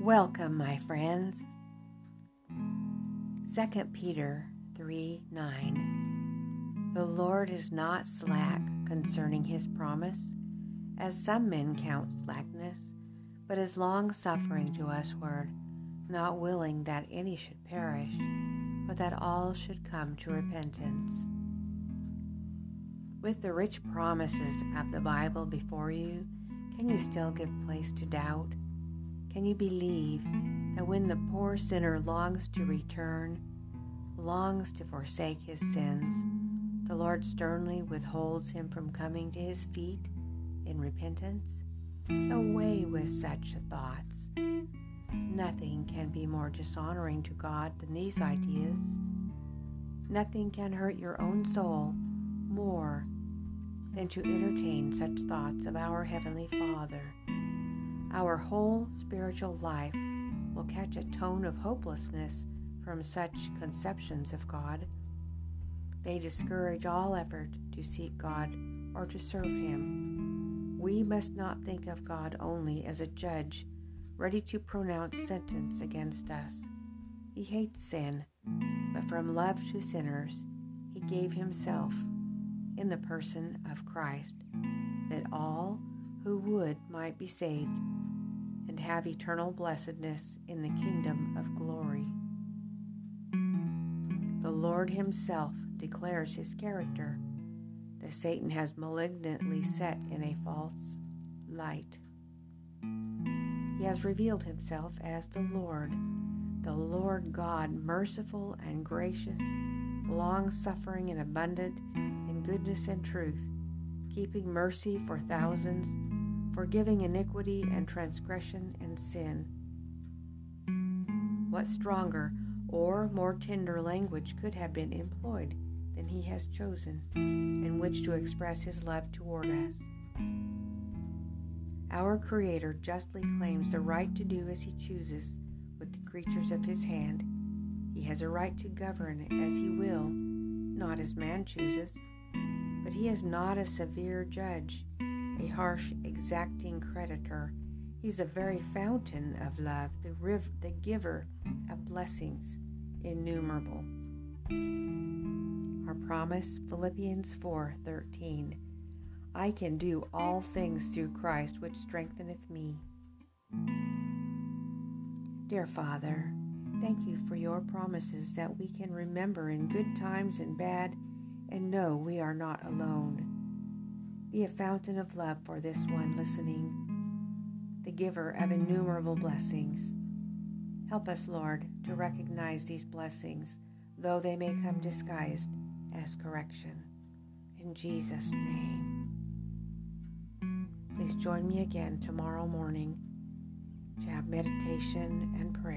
Welcome, my friends. 2 Peter 3 9. The Lord is not slack concerning his promise, as some men count slackness, but is long suffering to usward, not willing that any should perish, but that all should come to repentance. With the rich promises of the Bible before you, can you still give place to doubt? Can you believe that when the poor sinner longs to return, longs to forsake his sins, the Lord sternly withholds him from coming to his feet in repentance? Away with such thoughts. Nothing can be more dishonoring to God than these ideas. Nothing can hurt your own soul more than to entertain such thoughts of our Heavenly Father our whole spiritual life will catch a tone of hopelessness from such conceptions of God. They discourage all effort to seek God or to serve Him. We must not think of God only as a judge ready to pronounce sentence against us. He hates sin, but from love to sinners, He gave Himself in the person of Christ, that all who would might be saved and have eternal blessedness in the kingdom of glory. The Lord Himself declares His character that Satan has malignantly set in a false light. He has revealed Himself as the Lord, the Lord God, merciful and gracious, long suffering and abundant in goodness and truth, keeping mercy for thousands forgiving iniquity and transgression and sin. What stronger or more tender language could have been employed than he has chosen in which to express his love toward us? Our Creator justly claims the right to do as he chooses with the creatures of his hand. He has a right to govern as he will, not as man chooses. But he is not a severe judge a harsh, exacting creditor. He's a very fountain of love, the, riv- the giver of blessings innumerable. Our promise, Philippians 4:13. I can do all things through Christ which strengtheneth me. Dear Father, thank you for your promises that we can remember in good times and bad and know we are not alone. Be a fountain of love for this one listening, the giver of innumerable blessings. Help us, Lord, to recognize these blessings, though they may come disguised as correction. In Jesus' name. Please join me again tomorrow morning to have meditation and prayer.